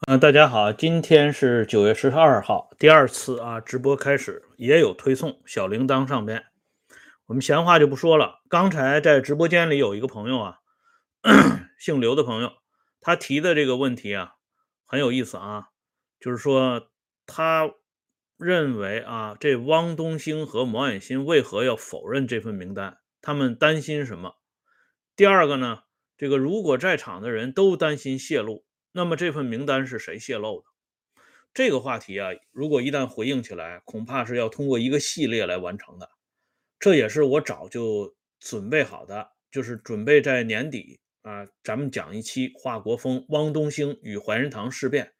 嗯，大家好，今天是九月十二号，第二次啊直播开始，也有推送，小铃铛上边。我们闲话就不说了。刚才在直播间里有一个朋友啊，姓刘的朋友，他提的这个问题啊很有意思啊，就是说他认为啊，这汪东兴和毛远新为何要否认这份名单？他们担心什么？第二个呢，这个如果在场的人都担心泄露。那么这份名单是谁泄露的？这个话题啊，如果一旦回应起来，恐怕是要通过一个系列来完成的。这也是我早就准备好的，就是准备在年底啊，咱们讲一期华国锋、汪东兴与怀仁堂事变。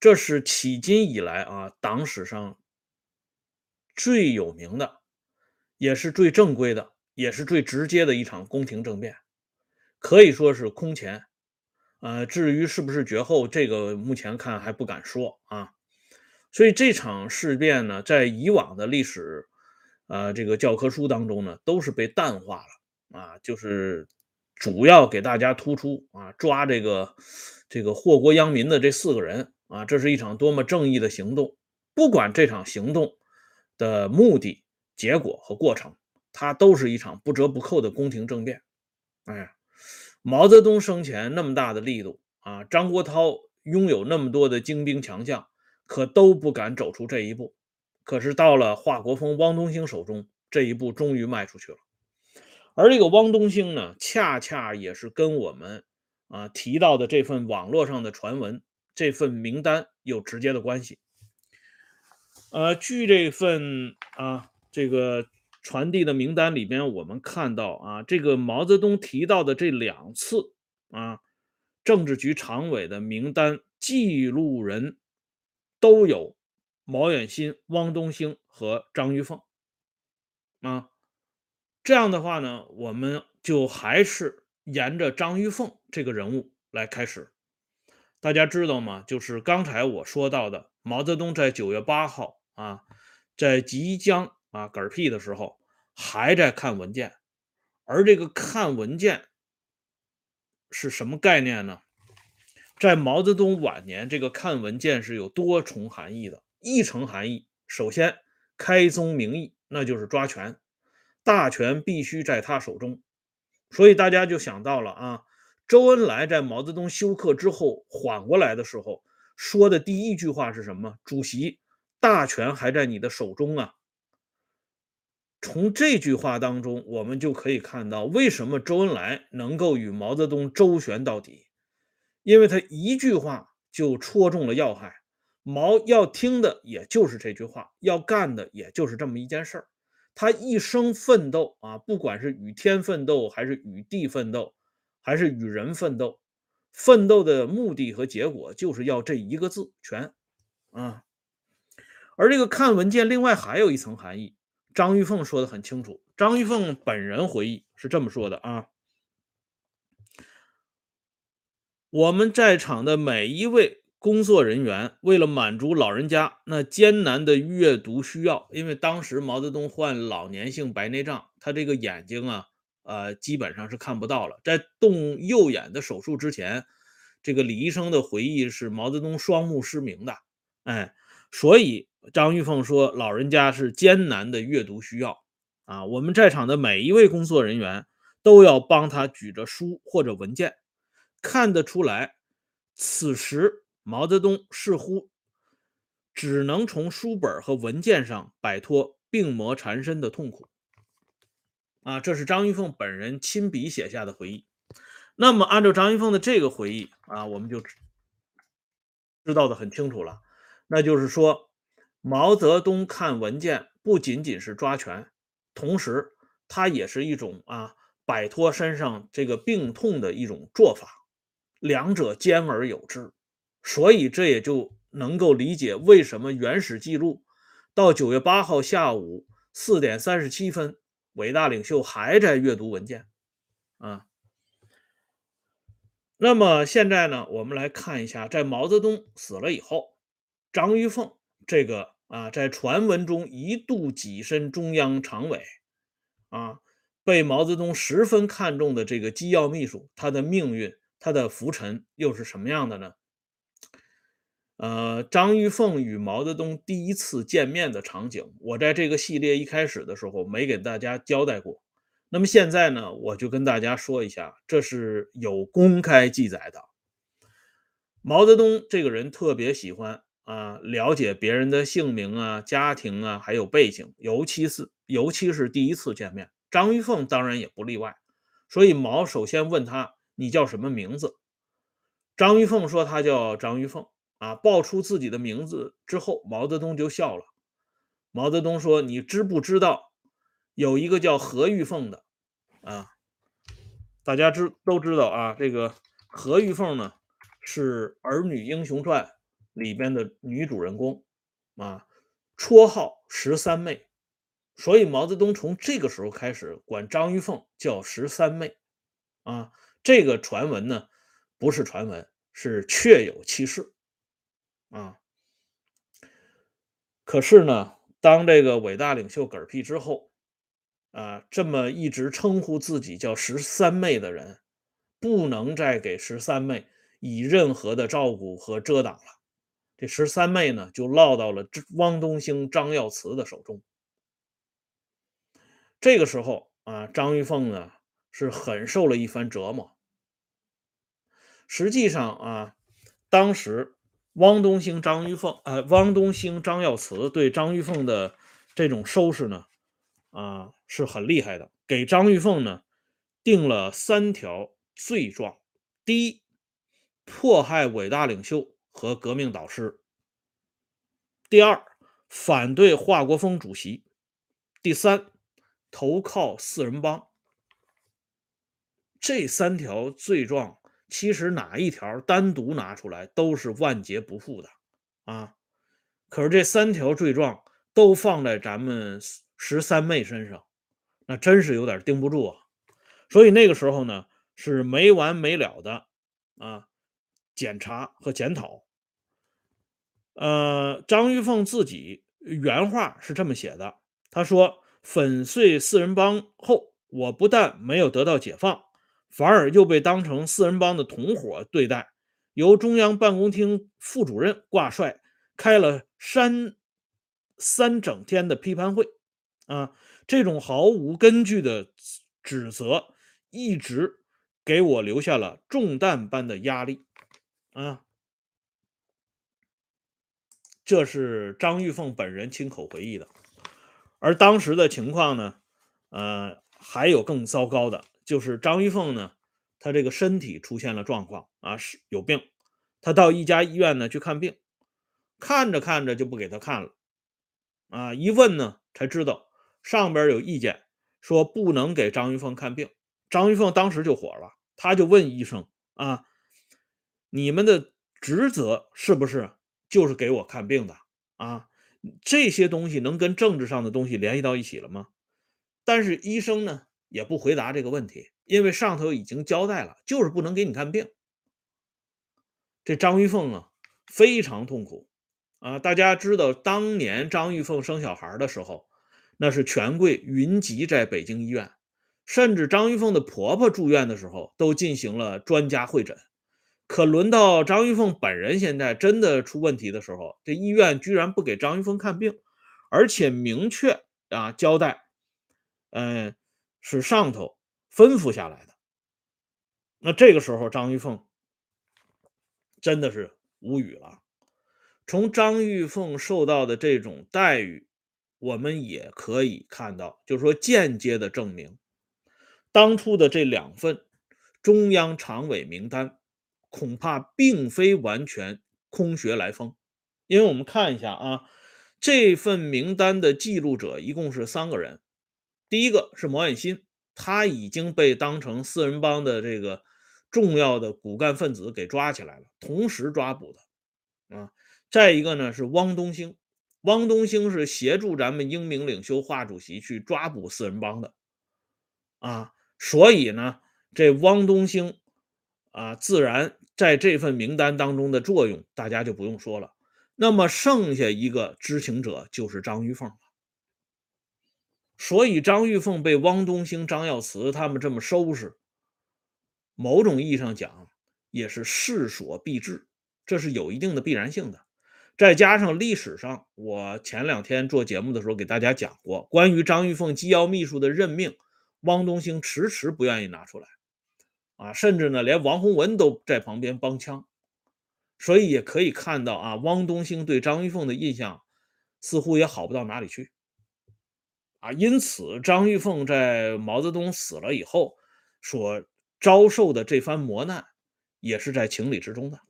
这是迄今以来啊，党史上最有名的，也是最正规的，也是最直接的一场宫廷政变，可以说是空前。呃，至于是不是绝后，这个目前看还不敢说啊。所以这场事变呢，在以往的历史，呃，这个教科书当中呢，都是被淡化了啊，就是主要给大家突出啊，抓这个这个祸国殃民的这四个人啊，这是一场多么正义的行动。不管这场行动的目的、结果和过程，它都是一场不折不扣的宫廷政变。哎。毛泽东生前那么大的力度啊，张国焘拥有那么多的精兵强将，可都不敢走出这一步。可是到了华国锋、汪东兴手中，这一步终于迈出去了。而这个汪东兴呢，恰恰也是跟我们啊提到的这份网络上的传闻、这份名单有直接的关系。呃，据这份啊这个。传递的名单里边，我们看到啊，这个毛泽东提到的这两次啊，政治局常委的名单记录人都有毛远新、汪东兴和张玉凤啊。这样的话呢，我们就还是沿着张玉凤这个人物来开始。大家知道吗？就是刚才我说到的，毛泽东在九月八号啊，在即将啊嗝屁的时候。还在看文件，而这个看文件是什么概念呢？在毛泽东晚年，这个看文件是有多重含义的。一层含义，首先开宗明义，那就是抓权，大权必须在他手中。所以大家就想到了啊，周恩来在毛泽东休克之后缓过来的时候说的第一句话是什么？主席，大权还在你的手中啊。从这句话当中，我们就可以看到为什么周恩来能够与毛泽东周旋到底，因为他一句话就戳中了要害。毛要听的也就是这句话，要干的也就是这么一件事儿。他一生奋斗啊，不管是与天奋斗，还是与地奋斗，还是与人奋斗，奋斗的目的和结果就是要这一个字——权啊。而这个看文件，另外还有一层含义。张玉凤说的很清楚。张玉凤本人回忆是这么说的啊：“我们在场的每一位工作人员，为了满足老人家那艰难的阅读需要，因为当时毛泽东患老年性白内障，他这个眼睛啊，呃，基本上是看不到了。在动右眼的手术之前，这个李医生的回忆是毛泽东双目失明的。哎，所以。”张玉凤说：“老人家是艰难的阅读需要啊，我们在场的每一位工作人员都要帮他举着书或者文件，看得出来，此时毛泽东似乎只能从书本和文件上摆脱病魔缠身的痛苦。”啊，这是张玉凤本人亲笔写下的回忆。那么，按照张玉凤的这个回忆啊，我们就知道的很清楚了，那就是说。毛泽东看文件不仅仅是抓权，同时他也是一种啊摆脱身上这个病痛的一种做法，两者兼而有之，所以这也就能够理解为什么原始记录到九月八号下午四点三十七分，伟大领袖还在阅读文件啊。那么现在呢，我们来看一下，在毛泽东死了以后，张玉凤。这个啊，在传闻中一度跻身中央常委，啊，被毛泽东十分看重的这个机要秘书，他的命运，他的浮沉又是什么样的呢？呃，张玉凤与毛泽东第一次见面的场景，我在这个系列一开始的时候没给大家交代过。那么现在呢，我就跟大家说一下，这是有公开记载的。毛泽东这个人特别喜欢啊，了解别人的姓名啊、家庭啊，还有背景，尤其是尤其是第一次见面，张玉凤当然也不例外。所以毛首先问他：“你叫什么名字？”张玉凤说：“他叫张玉凤。”啊，报出自己的名字之后，毛泽东就笑了。毛泽东说：“你知不知道有一个叫何玉凤的？啊，大家知都知道啊，这个何玉凤呢？”是《儿女英雄传》里边的女主人公啊，绰号十三妹，所以毛泽东从这个时候开始管张玉凤叫十三妹啊。这个传闻呢，不是传闻，是确有其事啊。可是呢，当这个伟大领袖嗝屁之后啊，这么一直称呼自己叫十三妹的人，不能再给十三妹。以任何的照顾和遮挡了，这十三妹呢，就落到了汪东兴、张耀祠的手中。这个时候啊，张玉凤呢是很受了一番折磨。实际上啊，当时汪东兴、张玉凤，呃，汪东兴、张耀祠对张玉凤的这种收拾呢，啊，是很厉害的，给张玉凤呢定了三条罪状。第一，迫害伟大领袖和革命导师。第二，反对华国锋主席。第三，投靠四人帮。这三条罪状，其实哪一条单独拿出来都是万劫不复的啊！可是这三条罪状都放在咱们十三妹身上，那真是有点盯不住啊！所以那个时候呢，是没完没了的啊。检查和检讨。呃，张玉凤自己原话是这么写的：“他说，粉碎四人帮后，我不但没有得到解放，反而又被当成四人帮的同伙对待。由中央办公厅副主任挂帅，开了三三整天的批判会。啊，这种毫无根据的指责，一直给我留下了重担般的压力。”啊，这是张玉凤本人亲口回忆的。而当时的情况呢，呃，还有更糟糕的，就是张玉凤呢，她这个身体出现了状况啊，是有病。她到一家医院呢去看病，看着看着就不给她看了。啊，一问呢才知道上边有意见，说不能给张玉凤看病。张玉凤当时就火了，他就问医生啊。你们的职责是不是就是给我看病的啊？这些东西能跟政治上的东西联系到一起了吗？但是医生呢也不回答这个问题，因为上头已经交代了，就是不能给你看病。这张玉凤啊非常痛苦啊！大家知道，当年张玉凤生小孩的时候，那是权贵云集在北京医院，甚至张玉凤的婆婆住院的时候都进行了专家会诊。可轮到张玉凤本人现在真的出问题的时候，这医院居然不给张玉凤看病，而且明确啊交代，嗯，是上头吩咐下来的。那这个时候，张玉凤真的是无语了。从张玉凤受到的这种待遇，我们也可以看到，就是说间接的证明，当初的这两份中央常委名单。恐怕并非完全空穴来风，因为我们看一下啊，这份名单的记录者一共是三个人。第一个是毛远新，他已经被当成四人帮的这个重要的骨干分子给抓起来了，同时抓捕的啊。再一个呢是汪东兴，汪东兴是协助咱们英明领袖华主席去抓捕四人帮的啊，所以呢，这汪东兴。啊，自然在这份名单当中的作用，大家就不用说了。那么剩下一个知情者就是张玉凤了。所以张玉凤被汪东兴、张耀祠他们这么收拾，某种意义上讲也是势所必至，这是有一定的必然性的。再加上历史上，我前两天做节目的时候给大家讲过，关于张玉凤机要秘书的任命，汪东兴迟迟不愿意拿出来，啊，甚至呢连王洪文都在旁边帮腔，所以也可以看到啊，汪东兴对张玉凤的印象似乎也好不到哪里去，啊，因此张玉凤在毛泽东死了以后所遭受的这番磨难，也是在情理之中的。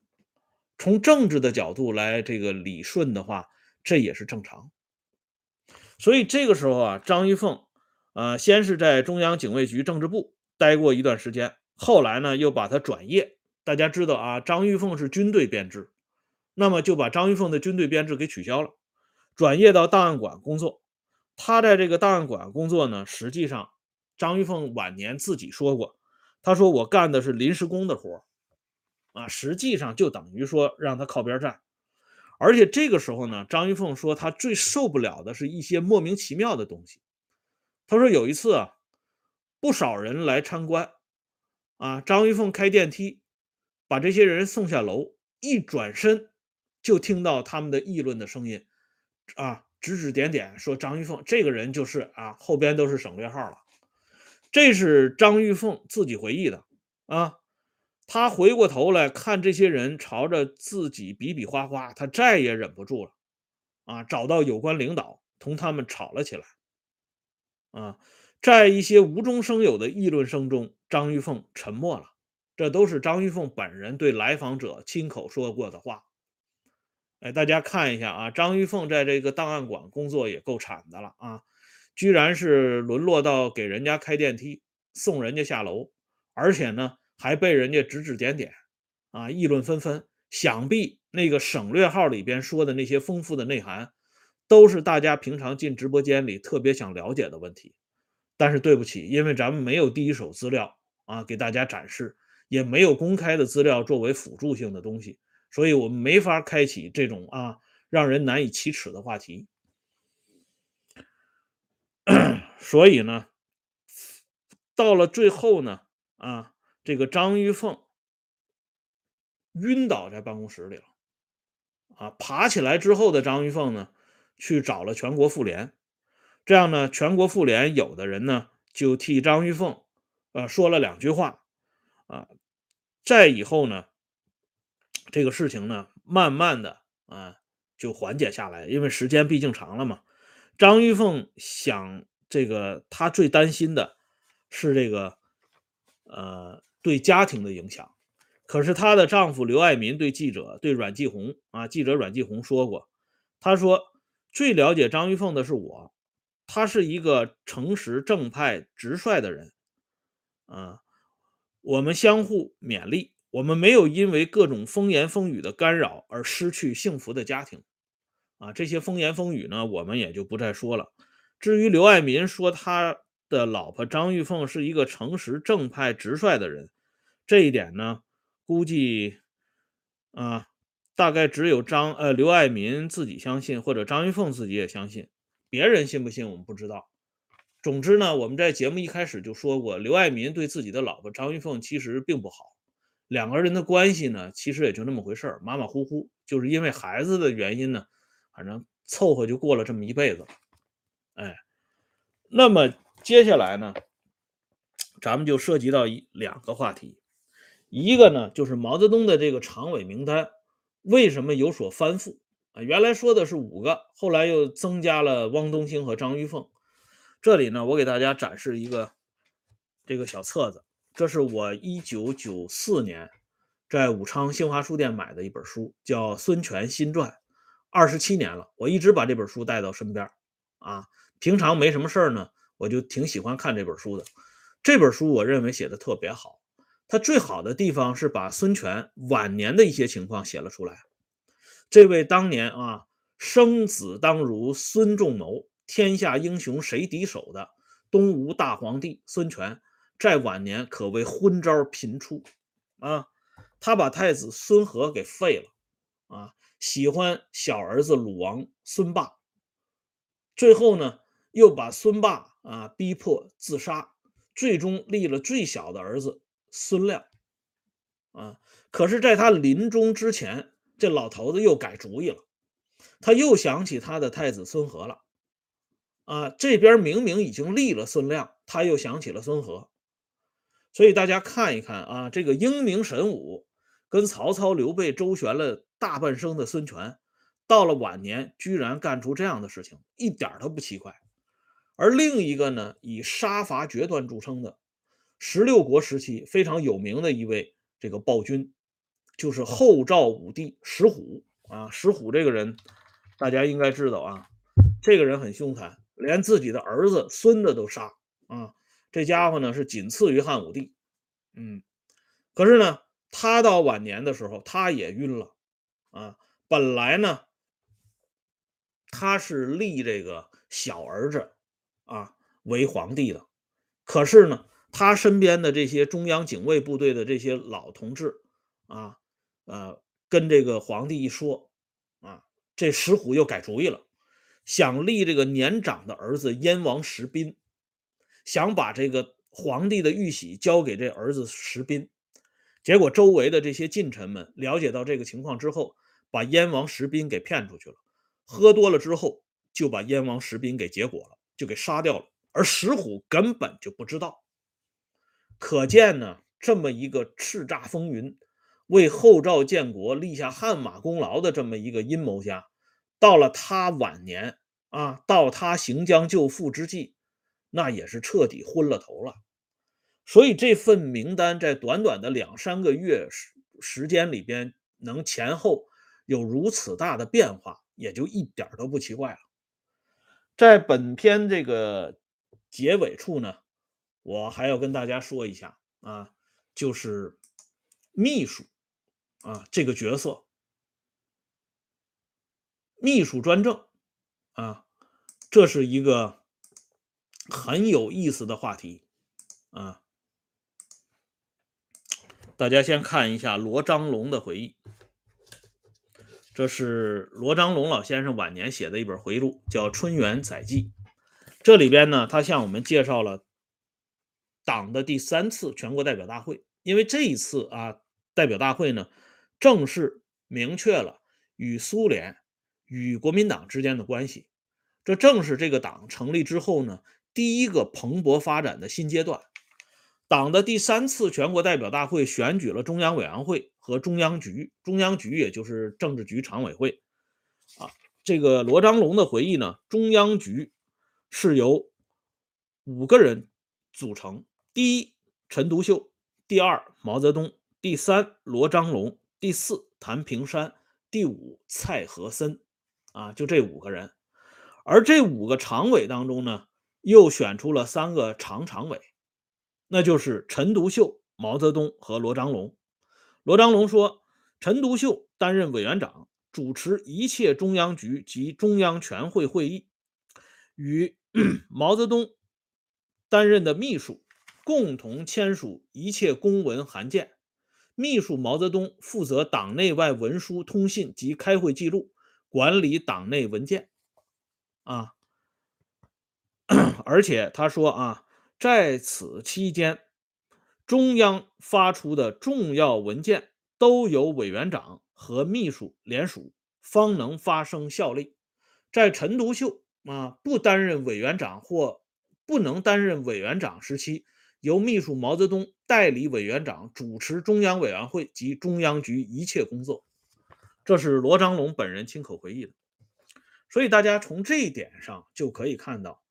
从政治的角度来这个理顺的话，这也是正常。所以这个时候啊，张玉凤，呃，先是在中央警卫局政治部待过一段时间，后来呢又把他转业。大家知道啊，张玉凤是军队编制，那么就把张玉凤的军队编制给取消了，转业到档案馆工作。他在这个档案馆工作呢，实际上张玉凤晚年自己说过，他说我干的是临时工的活啊，实际上就等于说让他靠边站，而且这个时候呢，张玉凤说他最受不了的是一些莫名其妙的东西。他说有一次啊，不少人来参观，啊，张玉凤开电梯把这些人送下楼，一转身就听到他们的议论的声音，啊，指指点点说张玉凤这个人就是啊，后边都是省略号了。这是张玉凤自己回忆的啊。他回过头来看这些人朝着自己比比划划，他再也忍不住了，啊，找到有关领导，同他们吵了起来。啊，在一些无中生有的议论声中，张玉凤沉默了。这都是张玉凤本人对来访者亲口说过的话。哎，大家看一下啊，张玉凤在这个档案馆工作也够惨的了啊，居然是沦落到给人家开电梯送人家下楼，而且呢。还被人家指指点点，啊，议论纷纷。想必那个省略号里边说的那些丰富的内涵，都是大家平常进直播间里特别想了解的问题。但是对不起，因为咱们没有第一手资料啊，给大家展示，也没有公开的资料作为辅助性的东西，所以我们没法开启这种啊让人难以启齿的话题。所以呢，到了最后呢，啊。这个张玉凤晕倒在办公室里了，啊，爬起来之后的张玉凤呢，去找了全国妇联，这样呢，全国妇联有的人呢就替张玉凤，呃，说了两句话，啊，再以后呢，这个事情呢，慢慢的啊就缓解下来，因为时间毕竟长了嘛。张玉凤想，这个她最担心的是这个，呃。对家庭的影响，可是她的丈夫刘爱民对记者对阮继红啊，记者阮继红说过，他说最了解张玉凤的是我，他是一个诚实正派直率的人，啊，我们相互勉励，我们没有因为各种风言风语的干扰而失去幸福的家庭，啊，这些风言风语呢，我们也就不再说了。至于刘爱民说他的老婆张玉凤是一个诚实正派直率的人。这一点呢，估计啊，大概只有张呃刘爱民自己相信，或者张玉凤自己也相信，别人信不信我们不知道。总之呢，我们在节目一开始就说过，刘爱民对自己的老婆张玉凤其实并不好，两个人的关系呢，其实也就那么回事儿，马马虎虎，就是因为孩子的原因呢，反正凑合就过了这么一辈子。哎，那么接下来呢，咱们就涉及到一两个话题。一个呢，就是毛泽东的这个常委名单为什么有所翻覆原来说的是五个，后来又增加了汪东兴和张玉凤。这里呢，我给大家展示一个这个小册子，这是我一九九四年在武昌新华书店买的一本书，叫《孙权新传》，二十七年了，我一直把这本书带到身边啊。平常没什么事儿呢，我就挺喜欢看这本书的。这本书我认为写的特别好。它最好的地方是把孙权晚年的一些情况写了出来。这位当年啊，生子当如孙仲谋，天下英雄谁敌手的东吴大皇帝孙权，在晚年可谓昏招频出啊。他把太子孙和给废了啊，喜欢小儿子鲁王孙霸，最后呢，又把孙霸啊逼迫自杀，最终立了最小的儿子。孙亮，啊，可是，在他临终之前，这老头子又改主意了，他又想起他的太子孙和了。啊，这边明明已经立了孙亮，他又想起了孙和。所以大家看一看啊，这个英明神武，跟曹操、刘备周旋了大半生的孙权，到了晚年居然干出这样的事情，一点都不奇怪。而另一个呢，以杀伐决断著称的十六国时期非常有名的一位这个暴君，就是后赵武帝石虎啊。石虎这个人，大家应该知道啊，这个人很凶残，连自己的儿子、孙子都杀啊。这家伙呢是仅次于汉武帝，嗯，可是呢，他到晚年的时候，他也晕了啊。本来呢，他是立这个小儿子。啊，为皇帝的，可是呢，他身边的这些中央警卫部队的这些老同志啊，呃，跟这个皇帝一说，啊，这石虎又改主意了，想立这个年长的儿子燕王石斌，想把这个皇帝的玉玺交给这儿子石斌。结果周围的这些近臣们了解到这个情况之后，把燕王石斌给骗出去了，喝多了之后就把燕王石斌给结果了。就给杀掉了，而石虎根本就不知道。可见呢，这么一个叱咤风云、为后赵建国立下汗马功劳的这么一个阴谋家，到了他晚年啊，到他行将就父之际，那也是彻底昏了头了。所以这份名单在短短的两三个月时时间里边，能前后有如此大的变化，也就一点都不奇怪了。在本篇这个结尾处呢，我还要跟大家说一下啊，就是秘书啊这个角色，秘书专政啊，这是一个很有意思的话题啊。大家先看一下罗章龙的回忆。这是罗章龙老先生晚年写的一本回忆录，叫《春园载记》。这里边呢，他向我们介绍了党的第三次全国代表大会。因为这一次啊，代表大会呢，正式明确了与苏联、与国民党之间的关系。这正是这个党成立之后呢，第一个蓬勃发展的新阶段。党的第三次全国代表大会选举了中央委员会。和中央局，中央局也就是政治局常委会啊。这个罗章龙的回忆呢，中央局是由五个人组成：第一，陈独秀；第二，毛泽东；第三，罗章龙；第四，谭平山；第五，蔡和森。啊，就这五个人。而这五个常委当中呢，又选出了三个常常委，那就是陈独秀、毛泽东和罗章龙。罗章龙说：“陈独秀担任委员长，主持一切中央局及中央全会会议，与 毛泽东担任的秘书，共同签署一切公文函件。秘书毛泽东负责党内外文书通信及开会记录，管理党内文件。啊，而且他说啊，在此期间。”中央发出的重要文件都由委员长和秘书联署，方能发生效力。在陈独秀啊不担任委员长或不能担任委员长时期，由秘书毛泽东代理委员长主持中央委员会及中央局一切工作。这是罗章龙本人亲口回忆的。所以大家从这一点上就可以看到，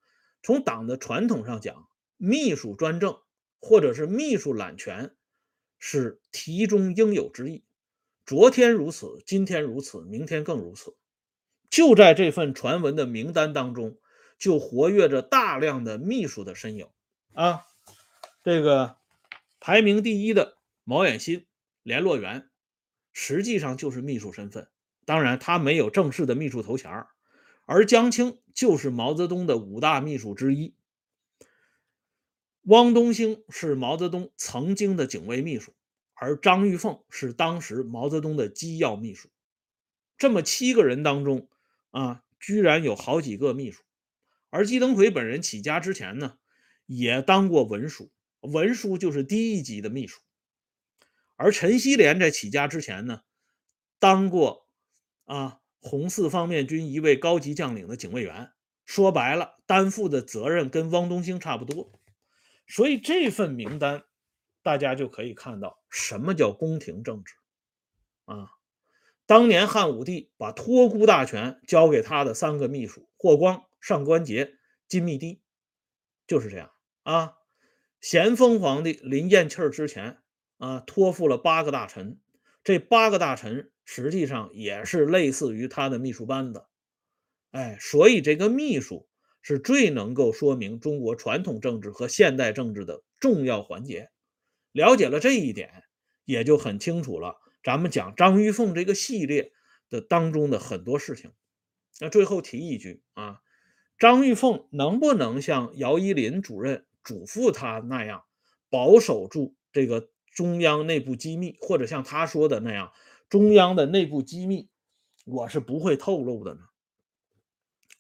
从党的传统上讲，秘书专政。或者是秘书揽权，是题中应有之意。昨天如此，今天如此，明天更如此。就在这份传闻的名单当中，就活跃着大量的秘书的身影啊。这个排名第一的毛远新联络员，实际上就是秘书身份。当然，他没有正式的秘书头衔而江青就是毛泽东的五大秘书之一。汪东兴是毛泽东曾经的警卫秘书，而张玉凤是当时毛泽东的机要秘书。这么七个人当中，啊，居然有好几个秘书。而姬登奎本人起家之前呢，也当过文书，文书就是第一级的秘书。而陈锡联在起家之前呢，当过啊红四方面军一位高级将领的警卫员。说白了，担负的责任跟汪东兴差不多。所以这份名单，大家就可以看到什么叫宫廷政治啊。当年汉武帝把托孤大权交给他的三个秘书霍光、上官桀、金密帝，就是这样啊。咸丰皇帝临咽气儿之前啊，托付了八个大臣，这八个大臣实际上也是类似于他的秘书班子。哎，所以这个秘书是最能够说明中国传统政治和现代政治的重要环节。了解了这一点，也就很清楚了。咱们讲张玉凤这个系列的当中的很多事情，那最后提一句啊，张玉凤能不能像姚依林主任嘱咐他那样保守住这个中央内部机密，或者像他说的那样中央的内部机密，我是不会透露的呢？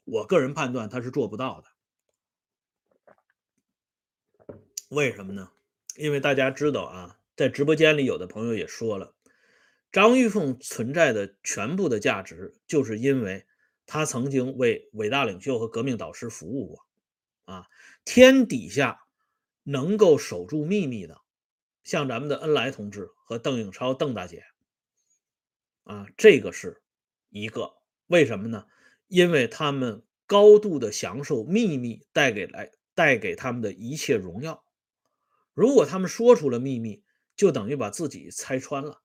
我个人判断他是做不到的。为什么呢？因为大家知道啊，在直播间里有的朋友也说了。张玉凤存在的全部的价值，就是因为他曾经为伟大领袖和革命导师服务过。啊，天底下能够守住秘密的，像咱们的恩来同志和邓颖超邓大姐，啊，这个是一个。为什么呢？因为他们高度的享受秘密带给来带给他们的一切荣耀。如果他们说出了秘密，就等于把自己拆穿了。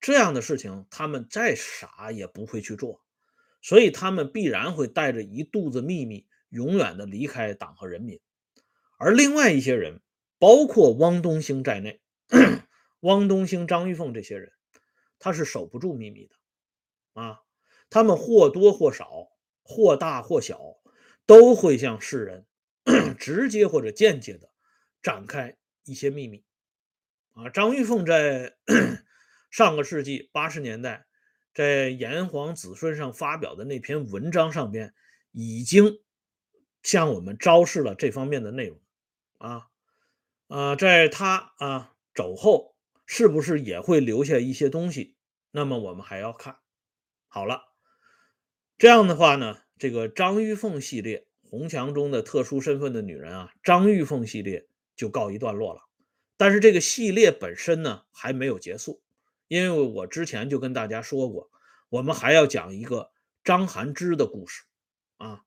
这样的事情，他们再傻也不会去做，所以他们必然会带着一肚子秘密，永远的离开党和人民。而另外一些人，包括汪东兴在内，汪东兴、张玉凤这些人，他是守不住秘密的啊。他们或多或少、或大或小，都会向世人 直接或者间接的展开一些秘密啊。张玉凤在。上个世纪八十年代，在炎黄子孙上发表的那篇文章上边，已经向我们昭示了这方面的内容啊啊，在他啊走后，是不是也会留下一些东西？那么我们还要看好了。这样的话呢，这个张玉凤系列红墙中的特殊身份的女人啊，张玉凤系列就告一段落了。但是这个系列本身呢，还没有结束。因为我之前就跟大家说过，我们还要讲一个张含之的故事啊，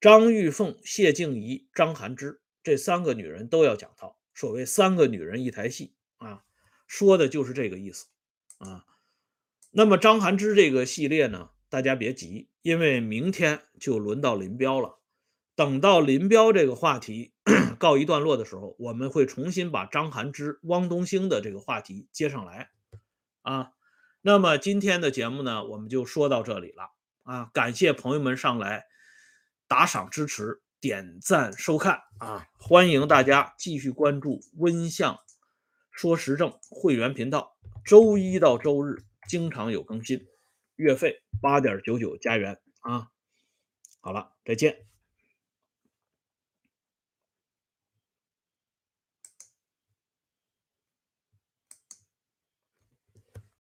张玉凤、谢静怡、张含之这三个女人都要讲到。所谓三个女人一台戏啊，说的就是这个意思啊。那么张含之这个系列呢，大家别急，因为明天就轮到林彪了。等到林彪这个话题 告一段落的时候，我们会重新把张含之、汪东兴的这个话题接上来。啊，那么今天的节目呢，我们就说到这里了啊！感谢朋友们上来打赏支持、点赞收看啊！欢迎大家继续关注温相说时政会员频道，周一到周日经常有更新，月费八点九九加元啊！好了，再见。